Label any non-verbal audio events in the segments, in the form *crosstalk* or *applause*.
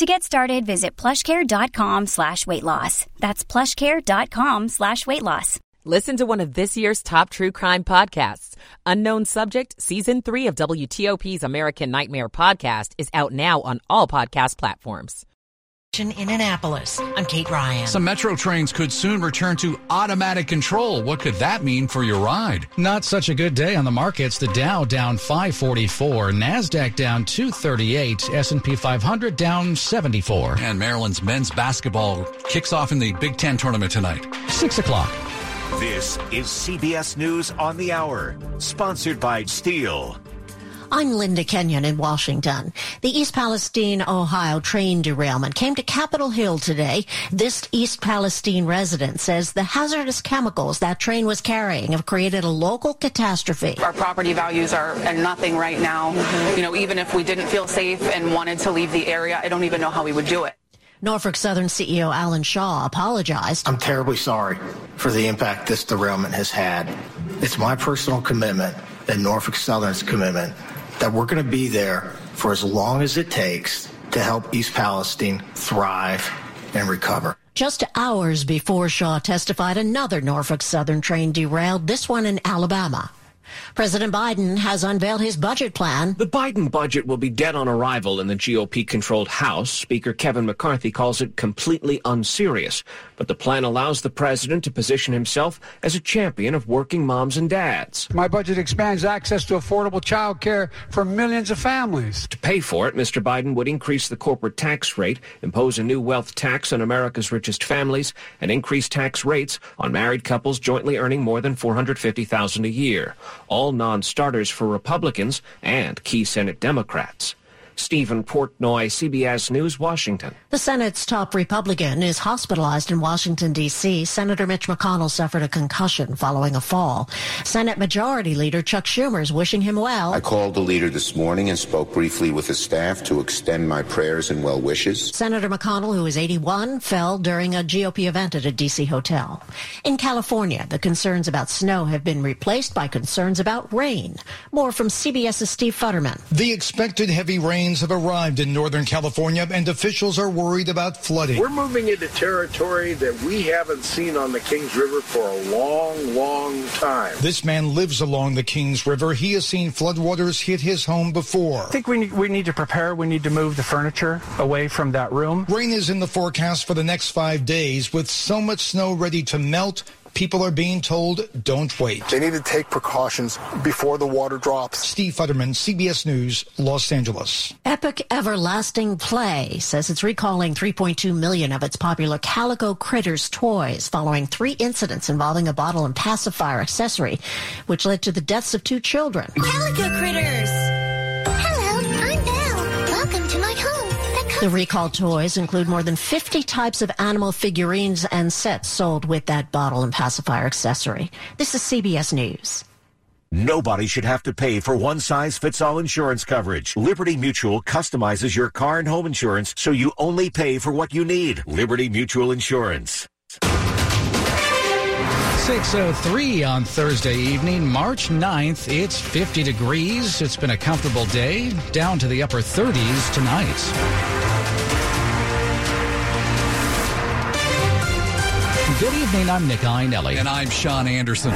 To get started, visit plushcare.com slash weight loss. That's plushcare.com slash weight loss. Listen to one of this year's top true crime podcasts. Unknown Subject, Season 3 of WTOP's American Nightmare podcast is out now on all podcast platforms. In Annapolis, I'm Kate Ryan. Some metro trains could soon return to automatic control. What could that mean for your ride? Not such a good day on the markets. The Dow down 544, Nasdaq down 238, S&P 500 down 74. And Maryland's men's basketball kicks off in the Big Ten tournament tonight. Six o'clock. This is CBS News on the Hour, sponsored by Steel. I'm Linda Kenyon in Washington. The East Palestine, Ohio train derailment came to Capitol Hill today. This East Palestine resident says the hazardous chemicals that train was carrying have created a local catastrophe. Our property values are at nothing right now. Mm-hmm. You know, even if we didn't feel safe and wanted to leave the area, I don't even know how we would do it. Norfolk Southern CEO Alan Shaw apologized. I'm terribly sorry for the impact this derailment has had. It's my personal commitment and Norfolk Southern's commitment that we're going to be there for as long as it takes to help East Palestine thrive and recover. Just hours before Shaw testified, another Norfolk Southern train derailed, this one in Alabama. President Biden has unveiled his budget plan. The Biden budget will be dead on arrival in the GOP controlled House. Speaker Kevin McCarthy calls it completely unserious. But the plan allows the president to position himself as a champion of working moms and dads. My budget expands access to affordable child care for millions of families. To pay for it, Mr. Biden would increase the corporate tax rate, impose a new wealth tax on America's richest families, and increase tax rates on married couples jointly earning more than 450000 a year. All non-starters for Republicans and key Senate Democrats. Stephen Portnoy, CBS News, Washington. The Senate's top Republican is hospitalized in Washington, D.C. Senator Mitch McConnell suffered a concussion following a fall. Senate Majority Leader Chuck Schumer is wishing him well. I called the leader this morning and spoke briefly with his staff to extend my prayers and well wishes. Senator McConnell, who is 81, fell during a GOP event at a D.C. hotel. In California, the concerns about snow have been replaced by concerns about rain. More from CBS's Steve Futterman. The expected heavy rain have arrived in Northern California, and officials are worried about flooding. We're moving into territory that we haven't seen on the Kings River for a long, long time. This man lives along the Kings River. He has seen floodwaters hit his home before. I think we need, we need to prepare. We need to move the furniture away from that room. Rain is in the forecast for the next five days with so much snow ready to melt. People are being told don't wait. They need to take precautions before the water drops. Steve Futterman, CBS News, Los Angeles. Epoch Everlasting Play says it's recalling 3.2 million of its popular Calico Critters toys following three incidents involving a bottle and pacifier accessory, which led to the deaths of two children. Calico Critters! The recalled toys include more than 50 types of animal figurines and sets sold with that bottle and pacifier accessory. This is CBS News. Nobody should have to pay for one size fits all insurance coverage. Liberty Mutual customizes your car and home insurance so you only pay for what you need. Liberty Mutual Insurance. 603 on Thursday evening, March 9th. It's 50 degrees. It's been a comfortable day, down to the upper 30s tonight. Good evening. I'm Nick Iannelli. And I'm Sean Anderson.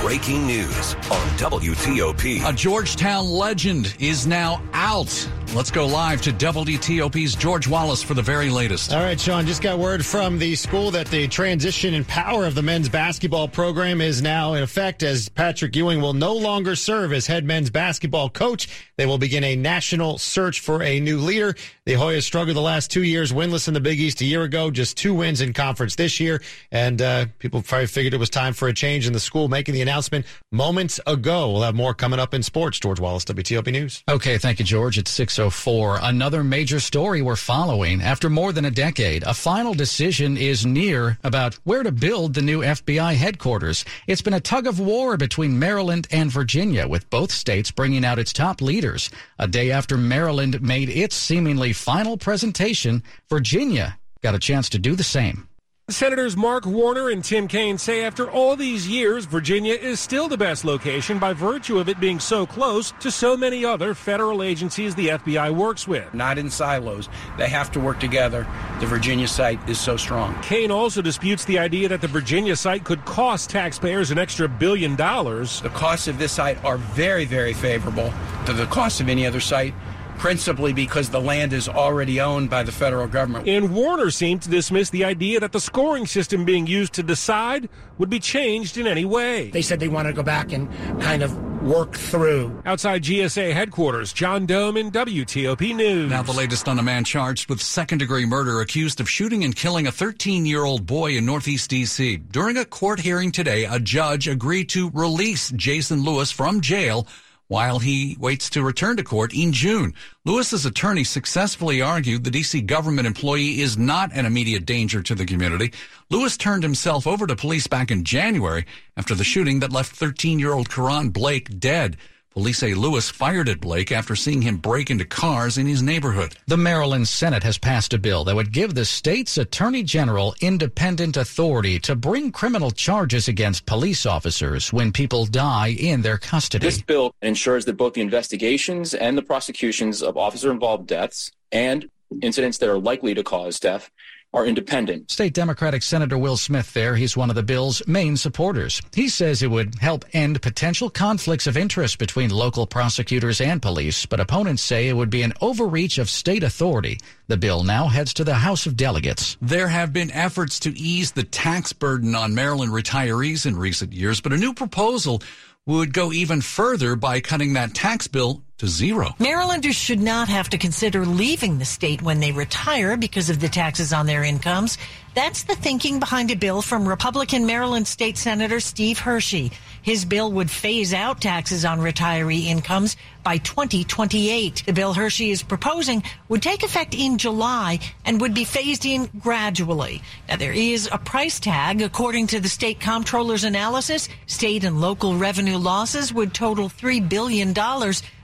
Breaking news on WTOP. A Georgetown legend is now out. Let's go live to WTOP's George Wallace for the very latest. All right, Sean, just got word from the school that the transition and power of the men's basketball program is now in effect as Patrick Ewing will no longer serve as head men's basketball coach. They will begin a national search for a new leader. The Hoyas struggled the last two years, winless in the Big East a year ago, just two wins in conference this year. And uh, people probably figured it was time for a change in the school, making the announcement moments ago. We'll have more coming up in sports. George Wallace, WTOP News. Okay, thank you, George. It's 6 604. Another major story we're following. After more than a decade, a final decision is near about where to build the new FBI headquarters. It's been a tug of war between Maryland and Virginia, with both states bringing out its top leaders. A day after Maryland made its seemingly final presentation, Virginia got a chance to do the same. Senators Mark Warner and Tim Kaine say after all these years, Virginia is still the best location by virtue of it being so close to so many other federal agencies the FBI works with. Not in silos. They have to work together. The Virginia site is so strong. Kaine also disputes the idea that the Virginia site could cost taxpayers an extra billion dollars. The costs of this site are very, very favorable to the cost of any other site principally because the land is already owned by the federal government. And Warner seemed to dismiss the idea that the scoring system being used to decide would be changed in any way. They said they wanted to go back and kind of work through. Outside GSA headquarters, John Domen WTOP News. Now, the latest on a man charged with second degree murder accused of shooting and killing a 13 year old boy in Northeast D.C. During a court hearing today, a judge agreed to release Jason Lewis from jail while he waits to return to court in June. Lewis's attorney successfully argued the DC government employee is not an immediate danger to the community. Lewis turned himself over to police back in January after the shooting that left 13-year-old Karon Blake dead. Police say Lewis fired at Blake after seeing him break into cars in his neighborhood. The Maryland Senate has passed a bill that would give the state's attorney general independent authority to bring criminal charges against police officers when people die in their custody. This bill ensures that both the investigations and the prosecutions of officer involved deaths and incidents that are likely to cause death are independent. State Democratic Senator Will Smith there, he's one of the bill's main supporters. He says it would help end potential conflicts of interest between local prosecutors and police, but opponents say it would be an overreach of state authority. The bill now heads to the House of Delegates. There have been efforts to ease the tax burden on Maryland retirees in recent years, but a new proposal would go even further by cutting that tax bill to zero. Marylanders should not have to consider leaving the state when they retire because of the taxes on their incomes. That's the thinking behind a bill from Republican Maryland State Senator Steve Hershey. His bill would phase out taxes on retiree incomes by 2028. The bill Hershey is proposing would take effect in July and would be phased in gradually. Now, there is a price tag. According to the state comptroller's analysis, state and local revenue losses would total $3 billion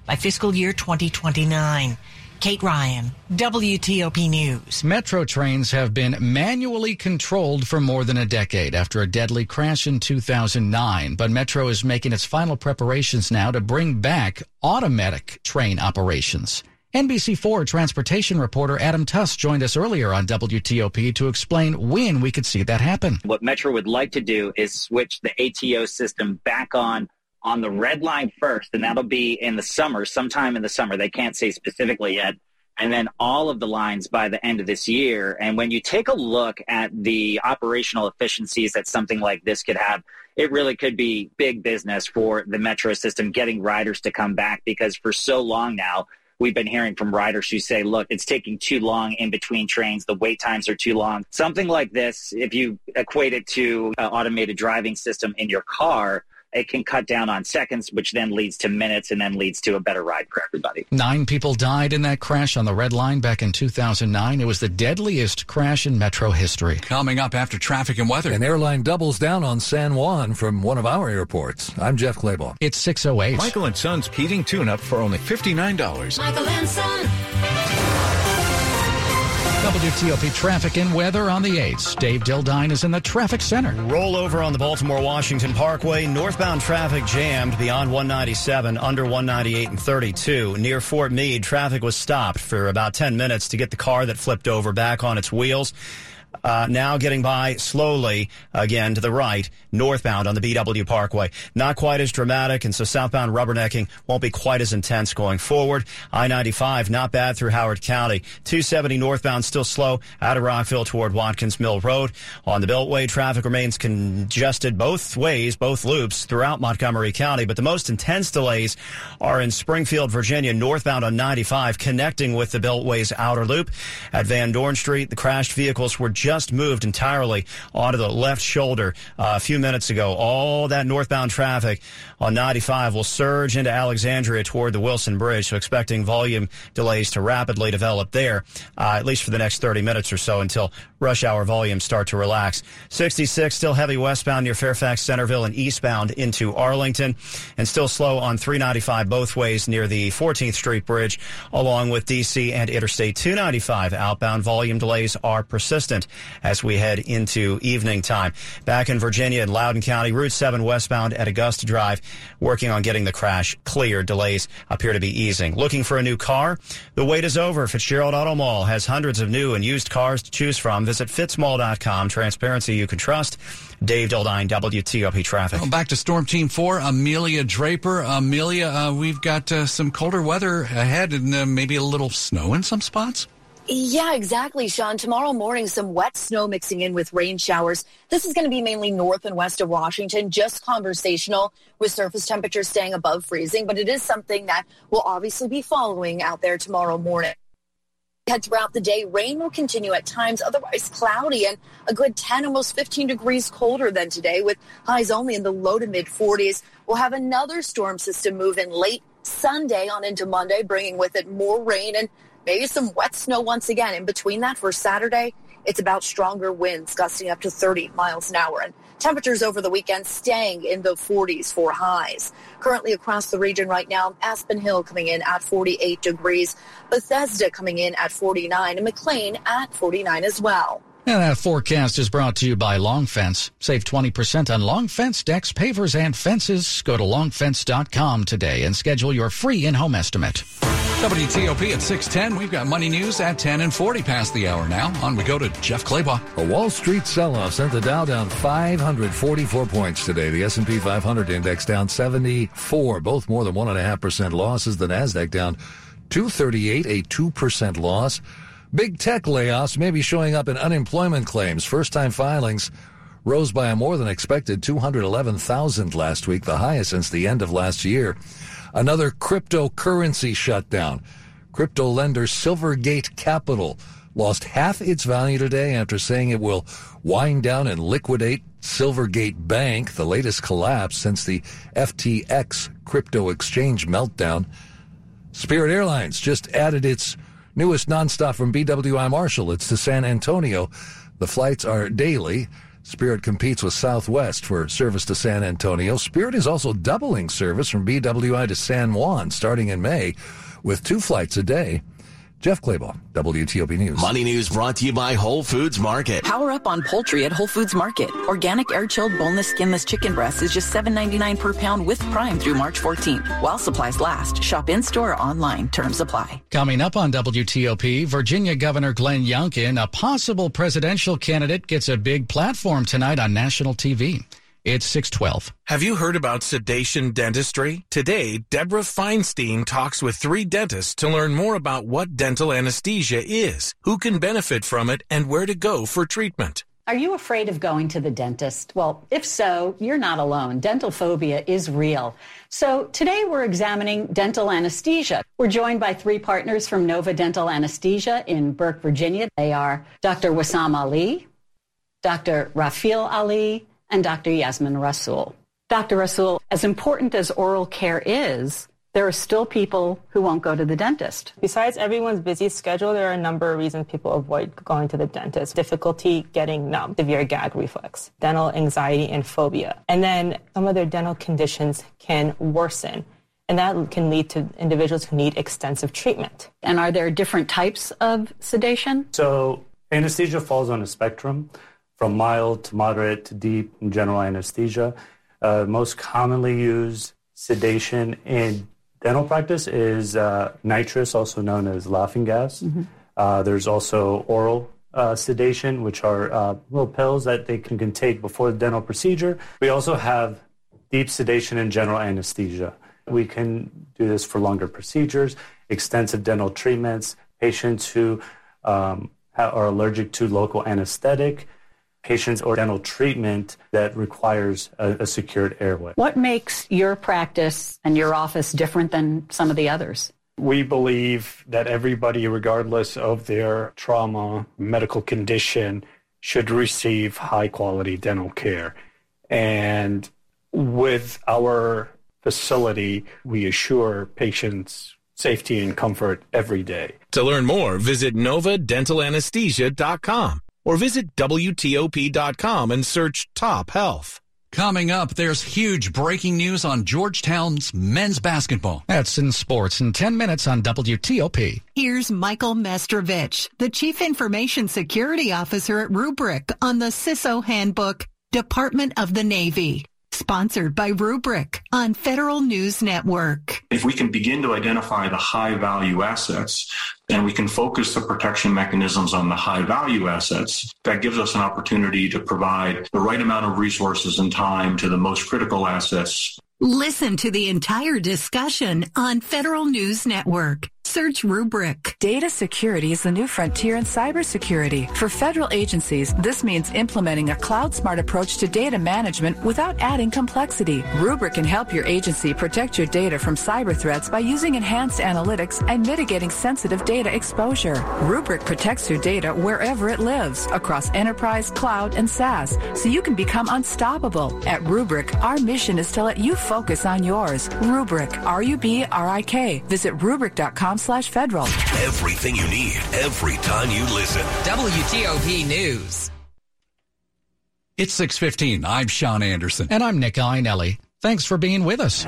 by fiscal year 2029. Kate Ryan, WTOP News. Metro trains have been manually controlled for more than a decade after a deadly crash in 2009. But Metro is making its final preparations now to bring back automatic train operations. NBC4 transportation reporter Adam Tuss joined us earlier on WTOP to explain when we could see that happen. What Metro would like to do is switch the ATO system back on on the red line first, and that'll be in the summer, sometime in the summer. They can't say specifically yet. And then all of the lines by the end of this year. And when you take a look at the operational efficiencies that something like this could have, it really could be big business for the metro system getting riders to come back because for so long now, we've been hearing from riders who say, look, it's taking too long in between trains. The wait times are too long. Something like this, if you equate it to an automated driving system in your car, it can cut down on seconds, which then leads to minutes and then leads to a better ride for everybody. Nine people died in that crash on the Red Line back in 2009. It was the deadliest crash in metro history. Coming up after traffic and weather. An airline doubles down on San Juan from one of our airports. I'm Jeff Clabaugh. It's 608. Michael and Son's heating tune-up for only $59. Michael and Son. WTOP traffic and weather on the 8th. Dave Dildine is in the traffic center. Rollover on the Baltimore Washington Parkway. Northbound traffic jammed beyond 197, under 198 and 32. Near Fort Meade, traffic was stopped for about 10 minutes to get the car that flipped over back on its wheels. Uh, now getting by slowly again to the right, northbound on the BW Parkway. Not quite as dramatic, and so southbound rubbernecking won't be quite as intense going forward. I-95, not bad through Howard County. 270 northbound still slow out of Rockville toward Watkins Mill Road. On the Beltway, traffic remains congested both ways, both loops throughout Montgomery County, but the most intense delays are in Springfield, Virginia, northbound on 95, connecting with the Beltway's outer loop. At Van Dorn Street, the crashed vehicles were just moved entirely onto the left shoulder uh, a few minutes ago. All that northbound traffic on 95 will surge into Alexandria toward the Wilson Bridge. So expecting volume delays to rapidly develop there, uh, at least for the next 30 minutes or so until rush hour volumes start to relax. 66 still heavy westbound near Fairfax Centreville and eastbound into Arlington and still slow on 395 both ways near the 14th Street Bridge along with DC and Interstate 295. Outbound volume delays are persistent as we head into evening time. Back in Virginia in Loudoun County, Route 7 westbound at Augusta Drive, working on getting the crash cleared. Delays appear to be easing. Looking for a new car? The wait is over. Fitzgerald Auto Mall has hundreds of new and used cars to choose from. Visit fitzmall.com. Transparency you can trust. Dave Dildine, WTOP Traffic. Well, back to Storm Team 4, Amelia Draper. Amelia, uh, we've got uh, some colder weather ahead and uh, maybe a little snow in some spots. Yeah, exactly, Sean. Tomorrow morning, some wet snow mixing in with rain showers. This is going to be mainly north and west of Washington, just conversational with surface temperatures staying above freezing, but it is something that we'll obviously be following out there tomorrow morning. Head throughout the day, rain will continue at times, otherwise cloudy and a good 10, almost 15 degrees colder than today with highs only in the low to mid 40s. We'll have another storm system move in late Sunday on into Monday, bringing with it more rain and maybe some wet snow once again. In between that for Saturday, it's about stronger winds gusting up to 30 miles an hour and temperatures over the weekend staying in the 40s for highs. Currently across the region right now, Aspen Hill coming in at 48 degrees, Bethesda coming in at 49 and McLean at 49 as well. And that forecast is brought to you by Long Fence. Save 20% on Long Fence decks, pavers, and fences. Go to longfence.com today and schedule your free in-home estimate. WTOP at 610. We've got money news at 10 and 40 past the hour now. On we go to Jeff Clabaugh. A Wall Street sell-off sent the Dow down 544 points today. The S&P 500 index down 74, both more than 1.5% losses. The NASDAQ down 238, a 2% loss. Big tech layoffs may be showing up in unemployment claims. First-time filings rose by a more than expected 211,000 last week, the highest since the end of last year. Another cryptocurrency shutdown. Crypto lender Silvergate Capital lost half its value today after saying it will wind down and liquidate Silvergate Bank, the latest collapse since the FTX crypto exchange meltdown. Spirit Airlines just added its newest nonstop from BWI Marshall. It's to San Antonio. The flights are daily. Spirit competes with Southwest for service to San Antonio. Spirit is also doubling service from BWI to San Juan starting in May with two flights a day. Jeff Clabaugh, WTOP News. Money News brought to you by Whole Foods Market. Power up on poultry at Whole Foods Market. Organic air-chilled boneless skinless chicken breast is just $7.99 per pound with Prime through March 14th. While supplies last, shop in-store or online. Terms apply. Coming up on WTOP, Virginia Governor Glenn Youngkin, a possible presidential candidate, gets a big platform tonight on national TV. It's 612. Have you heard about sedation dentistry? Today, Deborah Feinstein talks with three dentists to learn more about what dental anesthesia is, who can benefit from it, and where to go for treatment. Are you afraid of going to the dentist? Well, if so, you're not alone. Dental phobia is real. So today we're examining dental anesthesia. We're joined by three partners from Nova Dental Anesthesia in Burke, Virginia. They are Dr. Wassam Ali, Dr. Rafil Ali, and Dr. Yasmin Rasul. Dr. Rasul, as important as oral care is, there are still people who won't go to the dentist. Besides everyone's busy schedule, there are a number of reasons people avoid going to the dentist. Difficulty getting numb, severe gag reflex, dental anxiety and phobia. And then some of their dental conditions can worsen. And that can lead to individuals who need extensive treatment. And are there different types of sedation? So anesthesia falls on a spectrum from mild to moderate to deep in general anesthesia. Uh, most commonly used sedation in dental practice is uh, nitrous, also known as laughing gas. Mm-hmm. Uh, there's also oral uh, sedation, which are uh, little pills that they can, can take before the dental procedure. We also have deep sedation and general anesthesia. We can do this for longer procedures, extensive dental treatments, patients who um, are allergic to local anesthetic, patients or dental treatment that requires a, a, secured airway. What makes your practice and your office different than some of the others? We believe that everybody, regardless of their trauma, medical condition, should receive high quality dental care. And with our facility, we assure patients safety and comfort every day. To learn more, visit novadentalanesthesia.com or visit WTOP.com and search Top Health. Coming up, there's huge breaking news on Georgetown's men's basketball. That's in sports in 10 minutes on WTOP. Here's Michael Mestrovich, the Chief Information Security Officer at Rubrik on the CISO Handbook, Department of the Navy. Sponsored by Rubrik on Federal News Network. If we can begin to identify the high value assets and we can focus the protection mechanisms on the high value assets, that gives us an opportunity to provide the right amount of resources and time to the most critical assets. Listen to the entire discussion on Federal News Network. Search Rubrik. Data security is the new frontier in cybersecurity. For federal agencies, this means implementing a cloud smart approach to data management without adding complexity. Rubrik can help your agency protect your data from cyber threats by using enhanced analytics and mitigating sensitive data exposure. Rubrik protects your data wherever it lives, across enterprise, cloud, and SaaS, so you can become unstoppable. At Rubrik, our mission is to let you focus on yours. Rubrik, R-U-B-R-I-K. Visit Rubrik.com slash federal. Everything you need, every time you listen. WTOP News. It's 615. I'm Sean Anderson. And I'm Nick Iannelli. Thanks for being with us.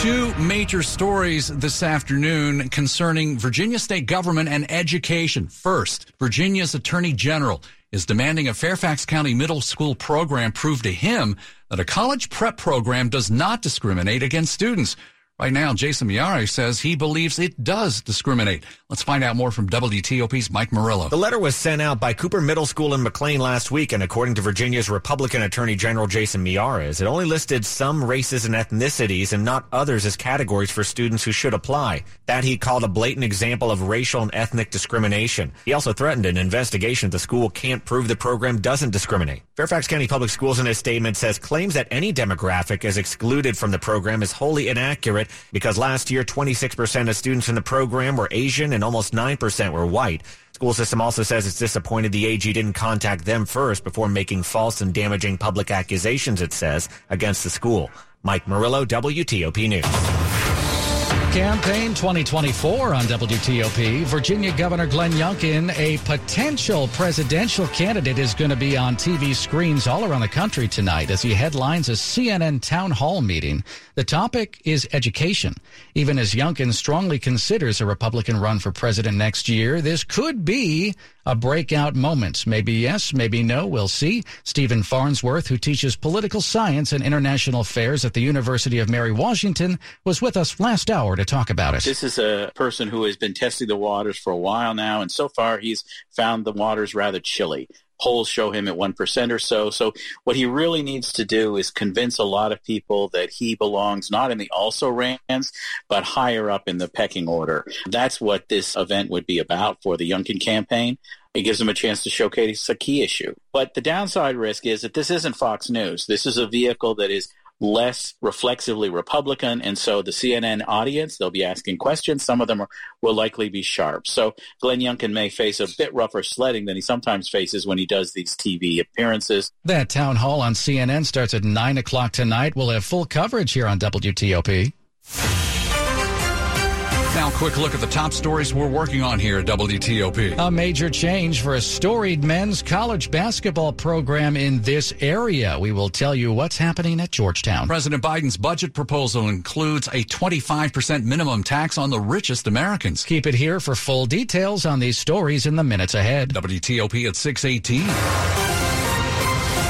Two major stories this afternoon concerning Virginia state government and education. First, Virginia's Attorney General is demanding a Fairfax County middle school program prove to him that a college prep program does not discriminate against students. Right now, Jason Miyares says he believes it does discriminate. Let's find out more from WTOP's Mike Murillo. The letter was sent out by Cooper Middle School in McLean last week, and according to Virginia's Republican Attorney General Jason Miyares, it only listed some races and ethnicities and not others as categories for students who should apply. That he called a blatant example of racial and ethnic discrimination. He also threatened an investigation if the school can't prove the program doesn't discriminate. Fairfax County Public Schools in a statement says claims that any demographic is excluded from the program is wholly inaccurate because last year 26% of students in the program were Asian and almost 9% were white. School system also says it's disappointed the AG didn't contact them first before making false and damaging public accusations, it says, against the school. Mike Murillo, WTOP News. Campaign 2024 on WTOP. Virginia Governor Glenn Youngkin, a potential presidential candidate, is going to be on TV screens all around the country tonight as he headlines a CNN town hall meeting. The topic is education. Even as Youngkin strongly considers a Republican run for president next year, this could be a breakout moment. Maybe yes, maybe no. We'll see. Stephen Farnsworth, who teaches political science and international affairs at the University of Mary Washington, was with us last hour to talk about it. This is a person who has been testing the waters for a while now, and so far he's found the waters rather chilly polls show him at 1% or so. So what he really needs to do is convince a lot of people that he belongs not in the also rans, but higher up in the pecking order. That's what this event would be about for the Youngkin campaign. It gives him a chance to showcase a key issue. But the downside risk is that this isn't Fox News. This is a vehicle that is less reflexively Republican. And so the CNN audience, they'll be asking questions. Some of them are, will likely be sharp. So Glenn Youngkin may face a bit rougher sledding than he sometimes faces when he does these TV appearances. That town hall on CNN starts at 9 o'clock tonight. We'll have full coverage here on WTOP. Now, quick look at the top stories we're working on here at WTOP. A major change for a storied men's college basketball program in this area. We will tell you what's happening at Georgetown. President Biden's budget proposal includes a 25% minimum tax on the richest Americans. Keep it here for full details on these stories in the minutes ahead. WTOP at 618.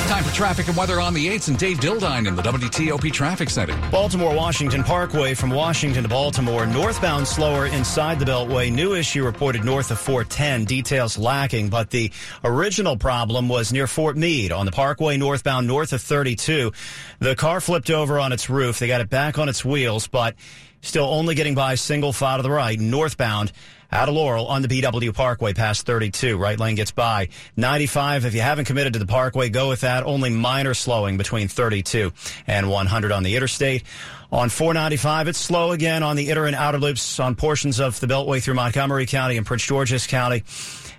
Time for traffic and weather on the 8s and Dave Dildine in the WTOP Traffic Center. Baltimore Washington Parkway from Washington to Baltimore. Northbound slower inside the Beltway. New issue reported north of 410. Details lacking, but the original problem was near Fort Meade on the Parkway northbound north of 32. The car flipped over on its roof. They got it back on its wheels, but still only getting by single file to the right northbound out of Laurel on the BW Parkway past 32. Right lane gets by. 95, if you haven't committed to the Parkway, go with that. Only minor slowing between 32 and 100 on the interstate. On 495, it's slow again on the inner and outer loops on portions of the Beltway through Montgomery County and Prince George's County.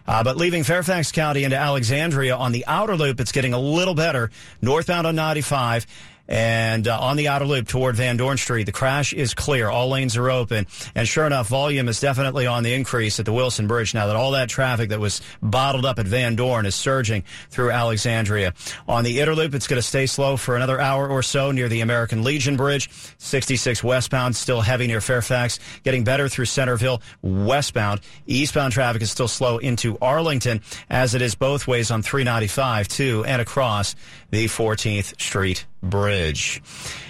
Uh, but leaving Fairfax County into Alexandria on the outer loop, it's getting a little better. Northbound on 95 and uh, on the outer loop toward Van Dorn Street, the crash is clear. All lanes are open. And sure enough, volume is definitely on the increase at the Wilson Bridge now that all that traffic that was bottled up at Van Dorn is surging through Alexandria. On the inner loop, it's going to stay slow for another hour or so near the American Legion Bridge. 66 westbound, still heavy near Fairfax. Getting better through Centreville westbound. Eastbound traffic is still slow into Arlington, as it is both ways on 395 to and across the 14th Street Bridge.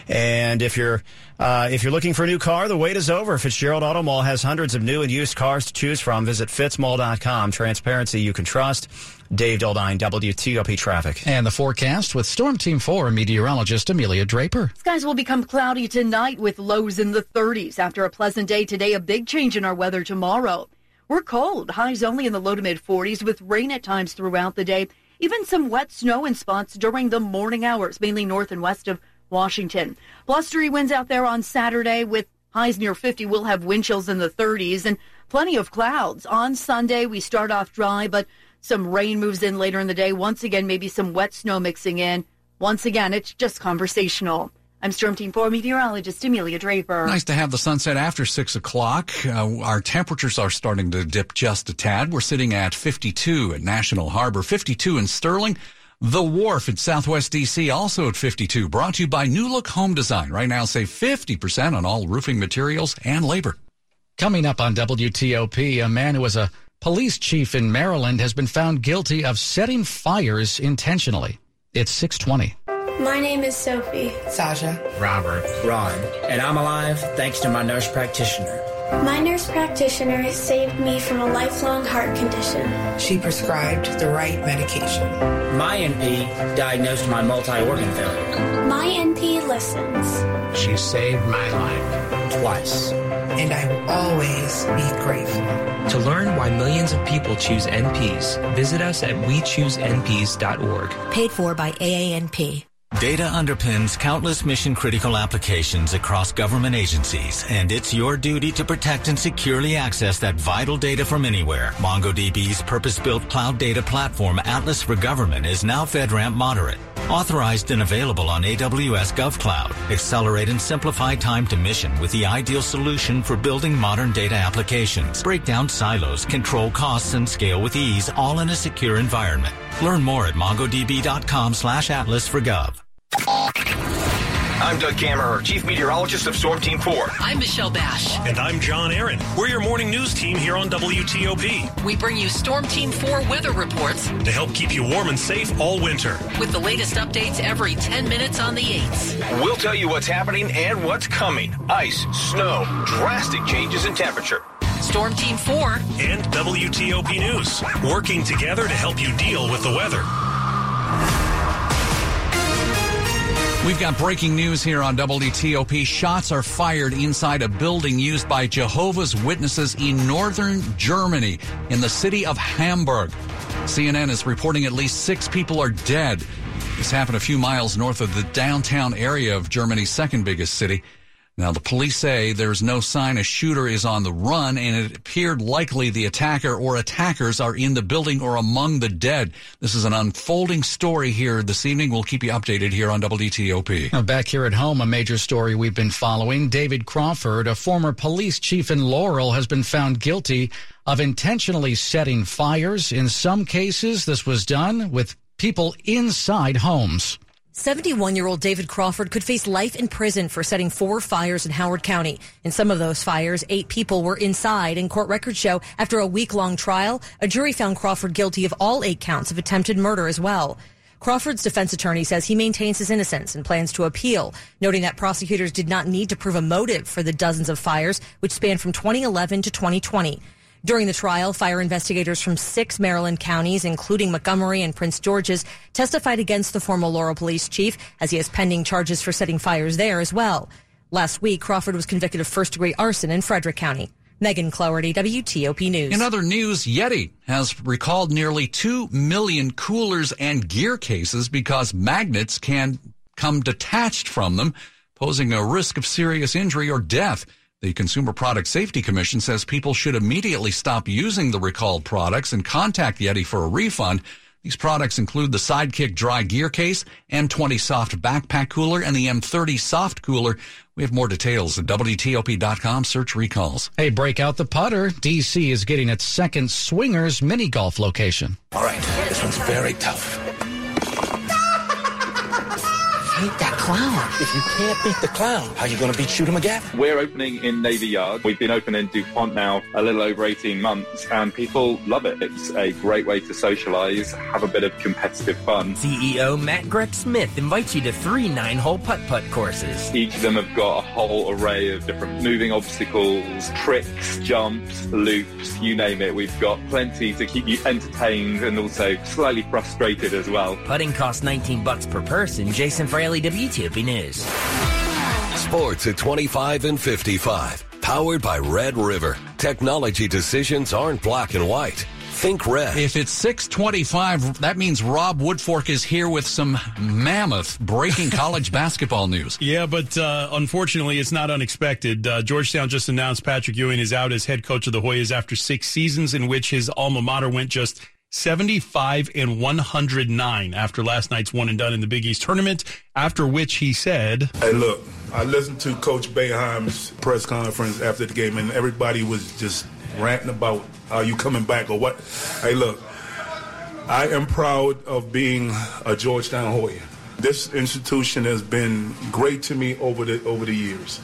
And if you're uh, if you're looking for a new car, the wait is over. Fitzgerald Auto Mall has hundreds of new and used cars to choose from. Visit fitzmall.com. Transparency you can trust. Dave Dildine, WTOP Traffic. And the forecast with Storm Team 4 meteorologist Amelia Draper. Skies will become cloudy tonight with lows in the 30s. After a pleasant day today, a big change in our weather tomorrow. We're cold, highs only in the low to mid 40s with rain at times throughout the day. Even some wet snow in spots during the morning hours, mainly north and west of Washington. Blustery winds out there on Saturday with highs near 50. We'll have wind chills in the 30s and plenty of clouds. On Sunday, we start off dry, but some rain moves in later in the day. Once again, maybe some wet snow mixing in. Once again, it's just conversational. I'm Storm Team 4 meteorologist Amelia Draper. Nice to have the sunset after 6 o'clock. Uh, our temperatures are starting to dip just a tad. We're sitting at 52 at National Harbor, 52 in Sterling. The Wharf at Southwest DC also at 52. Brought to you by New Look Home Design. Right now, save 50% on all roofing materials and labor. Coming up on WTOP, a man who was a police chief in Maryland has been found guilty of setting fires intentionally. It's 620. My name is Sophie. Sasha. Robert. Ron. And I'm alive thanks to my nurse practitioner. My nurse practitioner saved me from a lifelong heart condition. She prescribed the right medication. My NP diagnosed my multi organ failure. My NP listens. She saved my life twice. And I will always be grateful. To learn why millions of people choose NPs, visit us at wechoosenps.org. Paid for by AANP. Data underpins countless mission critical applications across government agencies, and it's your duty to protect and securely access that vital data from anywhere. MongoDB's purpose-built cloud data platform Atlas for Government is now FedRAMP moderate. Authorized and available on AWS GovCloud. Accelerate and simplify time to mission with the ideal solution for building modern data applications. Break down silos, control costs, and scale with ease, all in a secure environment. Learn more at mongodb.com slash atlas for gov. I'm Doug Kammerer, Chief Meteorologist of Storm Team 4. I'm Michelle Basch. And I'm John Aaron. We're your morning news team here on WTOP. We bring you Storm Team 4 weather reports to help keep you warm and safe all winter. With the latest updates every 10 minutes on the 8s. We'll tell you what's happening and what's coming. Ice, snow, drastic changes in temperature. Storm Team 4 and WTOP News, working together to help you deal with the weather. We've got breaking news here on WTOP. Shots are fired inside a building used by Jehovah's Witnesses in northern Germany in the city of Hamburg. CNN is reporting at least six people are dead. This happened a few miles north of the downtown area of Germany's second biggest city. Now, the police say there's no sign a shooter is on the run, and it appeared likely the attacker or attackers are in the building or among the dead. This is an unfolding story here this evening. We'll keep you updated here on WTOP. Now, back here at home, a major story we've been following. David Crawford, a former police chief in Laurel, has been found guilty of intentionally setting fires. In some cases, this was done with people inside homes. 71 year old David Crawford could face life in prison for setting four fires in Howard County. In some of those fires, eight people were inside, and court records show after a week long trial, a jury found Crawford guilty of all eight counts of attempted murder as well. Crawford's defense attorney says he maintains his innocence and plans to appeal, noting that prosecutors did not need to prove a motive for the dozens of fires, which spanned from 2011 to 2020. During the trial, fire investigators from six Maryland counties, including Montgomery and Prince George's, testified against the former Laurel police chief as he has pending charges for setting fires there as well. Last week, Crawford was convicted of first degree arson in Frederick County. Megan Cloherty, WTOP News. In other news, Yeti has recalled nearly 2 million coolers and gear cases because magnets can come detached from them, posing a risk of serious injury or death. The Consumer Product Safety Commission says people should immediately stop using the recalled products and contact Yeti for a refund. These products include the Sidekick dry gear case, M20 soft backpack cooler, and the M30 soft cooler. We have more details at WTOP.com. Search recalls. Hey, break out the putter. DC is getting its second swingers mini golf location. All right, this one's very tough. Beat that clown. If you can't beat the clown, how are you going to beat Shoot 'em again? We're opening in Navy Yard. We've been open in DuPont now a little over 18 months, and people love it. It's a great way to socialize, have a bit of competitive fun. CEO Matt Grech-Smith invites you to three nine hole putt putt courses. Each of them have got a whole array of different moving obstacles, tricks, jumps, loops, you name it. We've got plenty to keep you entertained and also slightly frustrated as well. Putting costs 19 bucks per person. Jason Fraley, WTOP News. Sports at 25 and 55. Powered by Red River. Technology decisions aren't black and white. Think red. If it's 625, that means Rob Woodfork is here with some mammoth breaking college *laughs* basketball news. Yeah, but uh, unfortunately, it's not unexpected. Uh, Georgetown just announced Patrick Ewing is out as head coach of the Hoyas after six seasons in which his alma mater went just 75 and 109 after last night's one and done in the Big East tournament, after which he said, Hey, look, I listened to Coach Boeheim's press conference after the game, and everybody was just ranting about are you coming back or what. Hey, look, I am proud of being a Georgetown Hoya. This institution has been great to me over the over the years.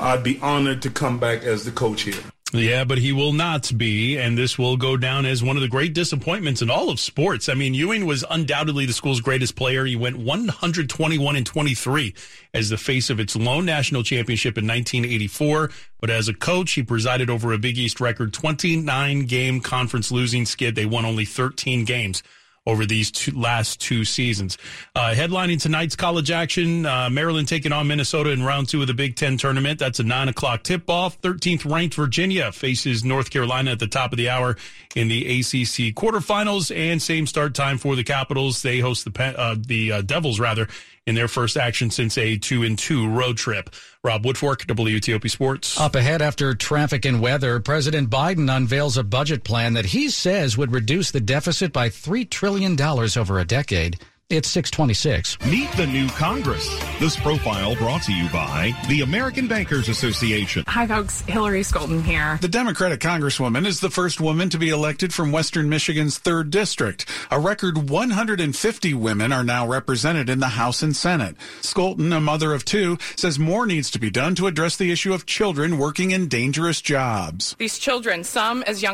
I'd be honored to come back as the coach here. Yeah, but he will not be, and this will go down as one of the great disappointments in all of sports. I mean, Ewing was undoubtedly the school's greatest player. He went 121 and 23 as the face of its lone national championship in 1984. But as a coach, he presided over a Big East record 29 game conference losing skid. They won only 13 games over these two, last two seasons. Uh, headlining tonight's college action, uh, Maryland taking on Minnesota in round two of the Big Ten tournament. That's a nine o'clock tip off. 13th ranked Virginia faces North Carolina at the top of the hour in the ACC quarterfinals and same start time for the Capitals. They host the, uh, the uh, Devils rather in their first action since a two and two road trip. Rob Woodfork, WTOP Sports. Up ahead after traffic and weather, President Biden unveils a budget plan that he says would reduce the deficit by $3 trillion over a decade. It's 626. Meet the new Congress. This profile brought to you by the American Bankers Association. Hi, folks. Hillary Scholten here. The Democratic Congresswoman is the first woman to be elected from Western Michigan's 3rd District. A record 150 women are now represented in the House and Senate. Scholten, a mother of two, says more needs to be done to address the issue of children working in dangerous jobs. These children, some as young